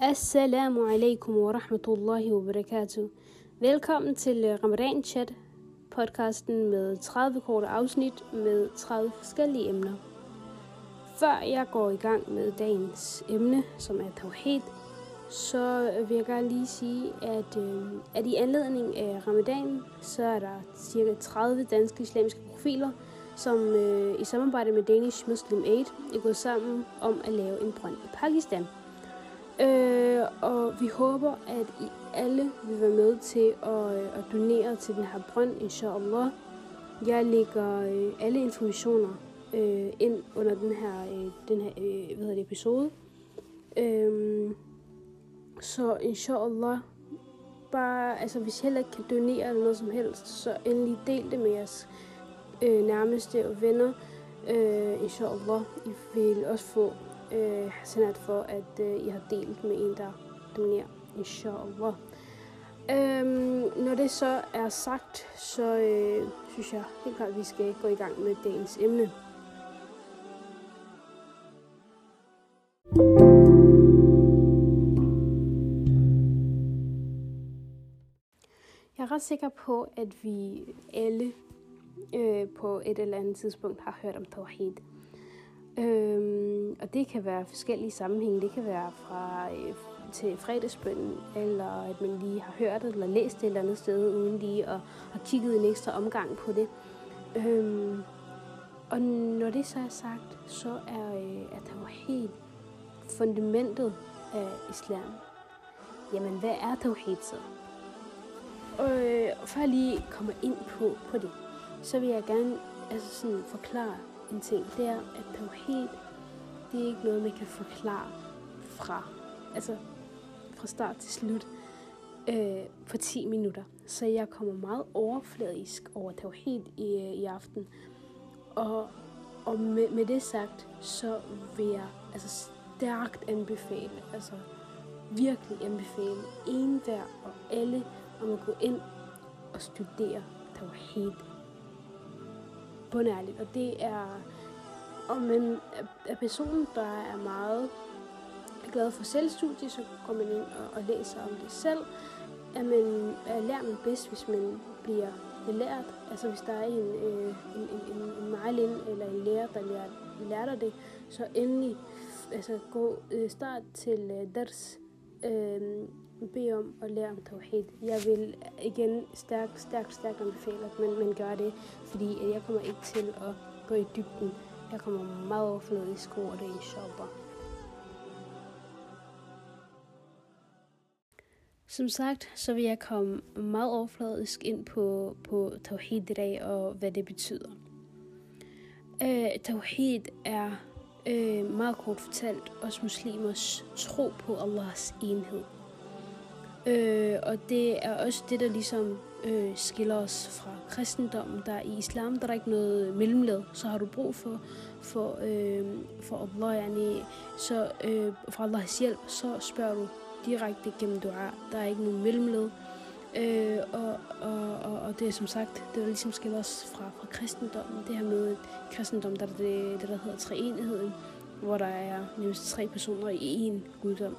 Assalamu alaikum wa rahmatullahi wa barakatuh. Velkommen til øh, Ramadan Chat, podcasten med 30 korte afsnit med 30 forskellige emner. Før jeg går i gang med dagens emne, som er tawhid, så vil jeg gerne lige sige, at, øh, at i anledning af ramadan, så er der cirka 30 danske islamiske profiler, som øh, i samarbejde med Danish Muslim Aid er gået sammen om at lave en brønd i Pakistan. Øh, og vi håber, at I alle vil være med til at, øh, at donere til den her brønd, inshallah. Jeg lægger øh, alle informationer øh, ind under den her, øh, den her øh, hvad hedder det, episode. Øh, så inshallah, bare, altså hvis I heller ikke kan donere eller noget som helst, så endelig del det med jeres øh, nærmeste og venner. Øh, inshallah, I vil også få øh, at for, at øh, I har delt med en, der dominerer. inshallah. Øhm, når det så er sagt, så øh, synes jeg helt klart, at vi skal gå i gang med dagens emne. Jeg er ret sikker på, at vi alle øh, på et eller andet tidspunkt har hørt om tawhid. Øhm, og det kan være forskellige sammenhænge. Det kan være fra øh, til fredagsbønden, eller at man lige har hørt det, eller læst det et eller andet sted, uden lige at have kigget en ekstra omgang på det. Øhm, og når det så er sagt, så er, øh, er der jo helt fundamentet af islam. Jamen, hvad er tawhid så? Og øh, før jeg lige kommer ind på, på det, så vil jeg gerne altså sådan forklare en ting. Det er, at tawhid, det er ikke noget, man kan forklare fra, altså fra start til slut øh, på 10 minutter. Så jeg kommer meget overfladisk over tawhid i, øh, i aften. Og, og med, med det sagt, så vil jeg altså stærkt anbefale, altså virkelig anbefale enhver og alle om at gå ind og studere tawhid bundærligt. Og det er, om man er personen, der er meget glad for selvstudie, så går man ind og, og læser om det selv. Er man, er lærer man bedst, hvis man bliver belært. Altså hvis der er en, øh, en, en, en, en eller en lærer, der lærer, lærer dig det, så endelig altså, gå øh, start til øh, deres Øh, bede om at lære om tawhid. Jeg vil igen stærkt, stærkt, stærkt anbefale, at man, man gør det, fordi jeg kommer ikke til at gå i dybden. Jeg kommer meget overfladisk over det, inshallah. Som sagt, så vil jeg komme meget overfladisk ind på, på tawhid i dag og hvad det betyder. Øh, tawhid er øh, meget kort fortalt os muslimers tro på Allahs enhed. Øh, og det er også det, der ligesom øh, skiller os fra kristendommen. Der i islam der er ikke noget øh, mellemled, så har du brug for, for, øh, for Allah, yani, så øh, for Allahs hjælp, så spørger du direkte gennem dua. Der er ikke nogen mellemled. Øh, og, og, og, og det er som sagt, det der ligesom skiller os fra, fra kristendommen. Det her med kristendom, der er det, det der hedder treenigheden, hvor der er nærmest tre personer i én guddom.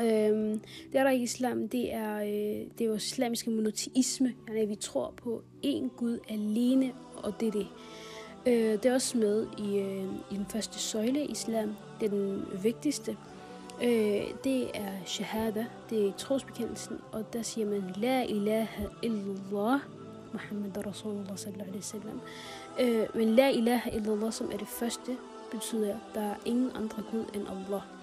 Øhm, det er der i islam, det er, øh, det er jo islamiske monoteisme. Altså, vi tror på én Gud alene, og det er det. Øh, det er også med i, øh, i den første søjle i islam. Det er den vigtigste. Øh, det er shahada, det er trosbekendelsen, og der siger man, La ilaha illallah, Muhammad Rasulullah sallallahu alaihi wasallam. Øh, men La ilaha illallah, som er det første, betyder, at der er ingen andre Gud end Allah.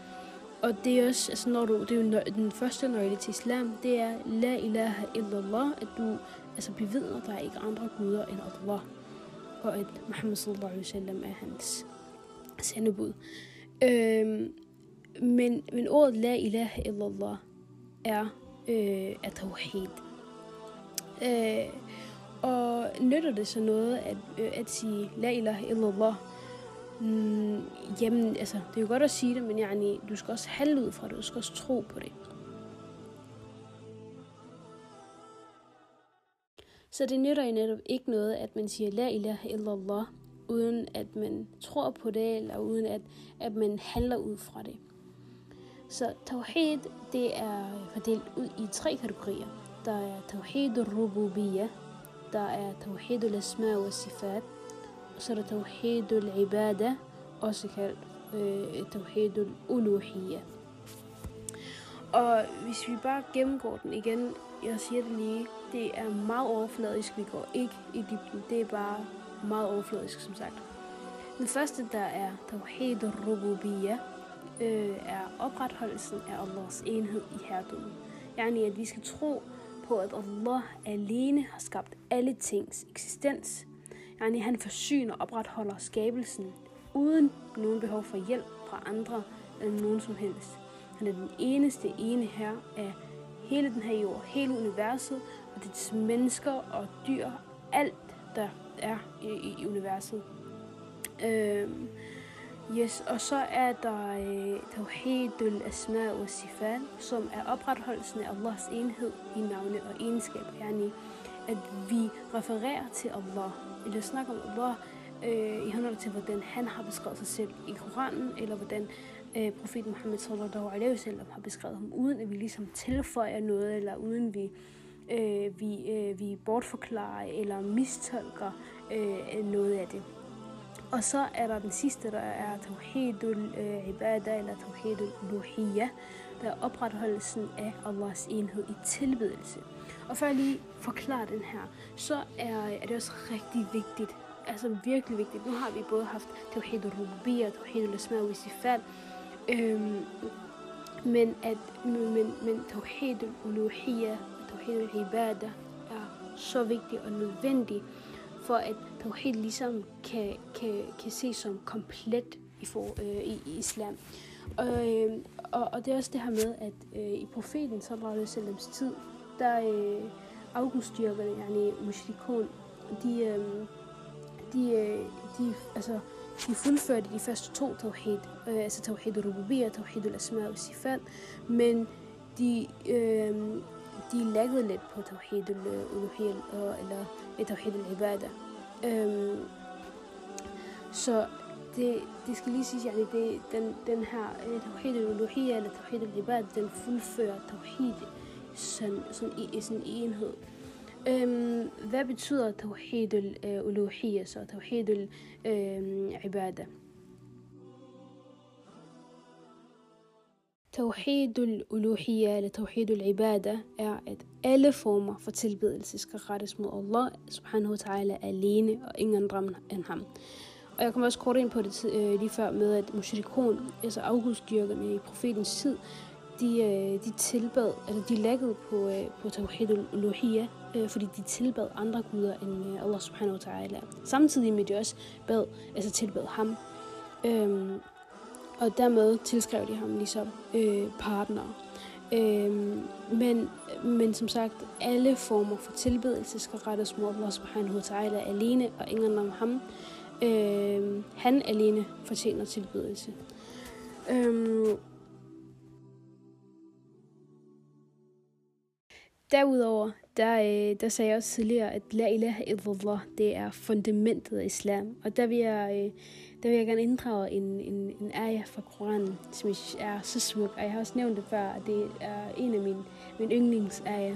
Og det er også, altså når du, det er jo den første nøgle til islam, det er La ilaha illallah, at du altså bevidner, at der er ikke andre guder end Allah. Og at Muhammad sallallahu alaihi wasallam er hans sendebud. Øhm, men, men ordet La ilaha illallah er, øh, er tawhid. Øh, og nytter det så noget at, øh, at sige La ilaha illallah, Mm, jamen, altså, det er jo godt at sige det, men yani, du skal også handle ud fra det. Du skal også tro på det. Så det nytter jo netop ikke noget, at man siger La ilaha illallah, uden at man tror på det, eller uden at, at man handler ud fra det. Så tawhid, det er fordelt ud i tre kategorier. Der er tawhid al-rububiyya, der er tawhid al-asma wa sifat, og så er der tawhid al-ibada, kaldt øh, tawhid al-uluhiyya. Og hvis vi bare gennemgår den igen, jeg siger det lige, det er meget overfladisk, vi går ikke i dybden, det er bare meget overfladisk, som sagt. Den første, der er Tawhid al-Rububiyya, øh, er opretholdelsen af Allahs enhed i herredømmet. Yani, at vi skal tro på, at Allah alene har skabt alle tings eksistens. Yani, han forsyner og opretholder skabelsen uden nogen behov for hjælp fra andre eller nogen som helst. Han er den eneste ene her af hele den her jord, hele universet, og dets mennesker og dyr, alt der er i, i universet. Øhm, yes, og så er der øh, Tawhidul Asma wa Sifat, som er opretholdelsen af Allahs enhed i navne og egenskaber. Yani, at vi refererer til Allah, eller snakker om Allah øh, i henhold til, hvordan han har beskrevet sig selv i Koranen, eller hvordan øh, profeten Muhammed sallallahu alaihi wasallam har beskrevet ham, uden at vi ligesom tilføjer noget, eller uden vi, øh, vi, øh, vi bortforklarer eller mistolker øh, noget af det. Og så er der den sidste, der er Tawhidul øh, Ibada, eller Tawhidul Luhiyah, der er opretholdelsen af Allahs enhed i tilbedelse. Og før jeg lige forklarer den her, så er, er det også rigtig vigtigt, altså virkelig vigtigt. Nu har vi både haft Tawhidul Tawhid al-Asma wa Sifat, øhm, men, at, men, men Tawhidul Uluhiyya Tawhid al-Ibada er så vigtig og nødvendig, for at tawhid ligesom kan, kan, kan ses som komplet i, for, øh, i, i islam. Og, øh, og, og det er også det her med, at øh, i profeten sallallahu alaihi wasallam's tid, der øh, afgudstyrkerne, yani mushrikon, de, øh, de, øh, de, altså, de fuldførte de første to tawhid, øh, altså tawhid al-rububiyya, tawhid al-asma og sifat, men de, øh, de laggede lidt på tawhid al-uluhiyya, øh, eller tawhid al-ibada. Øh, så det, det skal lige siges, at det, den, den her øh, tawhid al-uluhiyya, eller tawhid al den fuldfører tawhid sådan, sådan i, i sådan en enhed. Øhm, hvad betyder tawhid al-uluhiyya, øh, så tawhid al-ibada? Øhm, tawhid al-uluhiyya eller tawhid al-ibada er, at alle former for tilbedelse skal rettes mod Allah subhanahu wa ta'ala alene og ingen andre end ham. Og jeg kommer også kort ind på det øh, lige før med, at Moshirikon, altså afgudstyrkerne i profetens tid, de, øh, de tilbad, altså de laggede på, øh, på tawhid al-uluhiyya, øh, fordi de tilbad andre guder end øh, Allah subhanahu wa ta'ala. Samtidig med de også bad, altså tilbad ham. Øhm, og dermed tilskrev de ham ligesom øh, partner. Øhm, men, men som sagt, alle former for tilbedelse skal rettes mod Allah subhanahu wa ta'ala alene, og ingen om ham. Øh, han alene fortjener tilbedelse. Øh, Derudover, der, øh, der sagde jeg også tidligere, at la ilaha illallah, det er fundamentet af islam. Og der vil jeg, øh, der vil jeg gerne inddrage en, en, en ayah fra Koranen, som jeg er så smuk. Og jeg har også nævnt det før, at det er en af mine, mine yndlingsayah.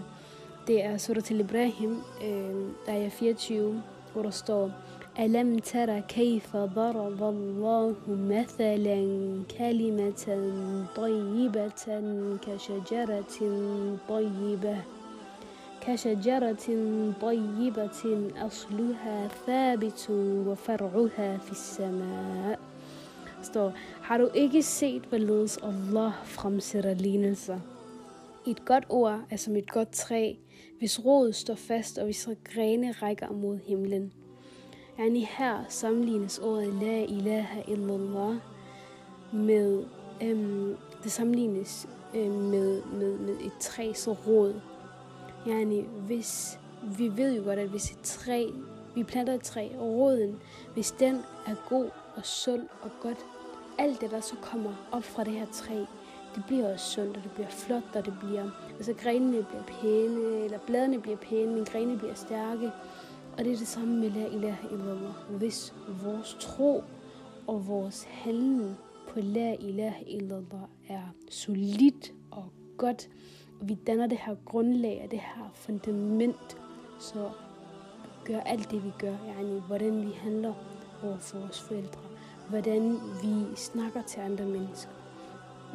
Det er Surat til Ibrahim, øh, ayah 24, hvor der står, ألم تر كيف ضرب الله مثلا كلمة طيبة كشجرة طيبة كشجرة طيبة أصلها ثابت وفرعها في السماء står, har du ikke set, hvorledes Allah fremsætter lignelser? Et godt ord er som et godt træ, hvis rodet står fast og hvis grene rækker mod himlen. Yani her sammenlignes ordet La ilaha illallah med, øhm, det sammenlignes øhm, med, med, med et træs rod. Yani, hvis, vi ved jo godt, at hvis et træ, vi planter et træ, og roden, hvis den er god og sund og godt, alt det, der så kommer op fra det her træ, det bliver også sundt, og det bliver flot, og det bliver, altså grenene bliver pæne, eller bladene bliver pæne, men grenene bliver stærke. Og det er det samme med la ilaha illallah. Hvis vores tro og vores handling på la ilaha illallah er solidt og godt. Og vi danner det her grundlag og det her fundament, så gør alt det, vi gør. Yani, hvordan vi handler over for vores forældre. Hvordan vi snakker til andre mennesker.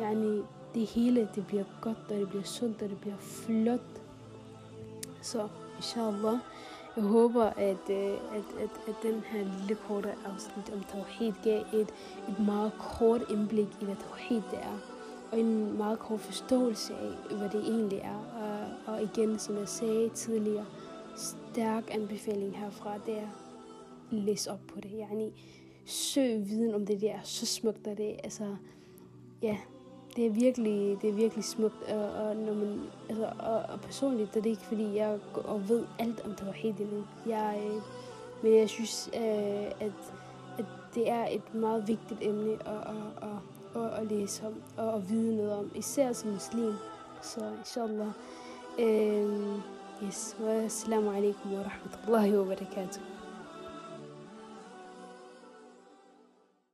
Yani, det hele det bliver godt, og det bliver sundt, og det bliver flot. Så inshallah, jeg håber, at, øh, at, at, at den her lille korte afsnit om tawhid gav et, et meget kort indblik i, hvad tawhid det er. Og en meget kort forståelse af, hvad det egentlig er. Og, og igen, som jeg sagde tidligere, stærk anbefaling herfra, det er læs op på det. Yani, søg viden om det, det er så smukt, og det altså, ja, det er virkelig, det er virkelig smukt, og, og, når man, altså, og, og personligt det er det ikke, fordi jeg og ved alt om det var helt endnu. Jeg, øh, men jeg synes, øh, at, at det er et meget vigtigt emne at, at, at, at, at læse om og at vide noget om, især som muslim. Så inshallah. Øh, yes, wassalamu assalamu alaikum wa rahmatullahi wa barakatuh.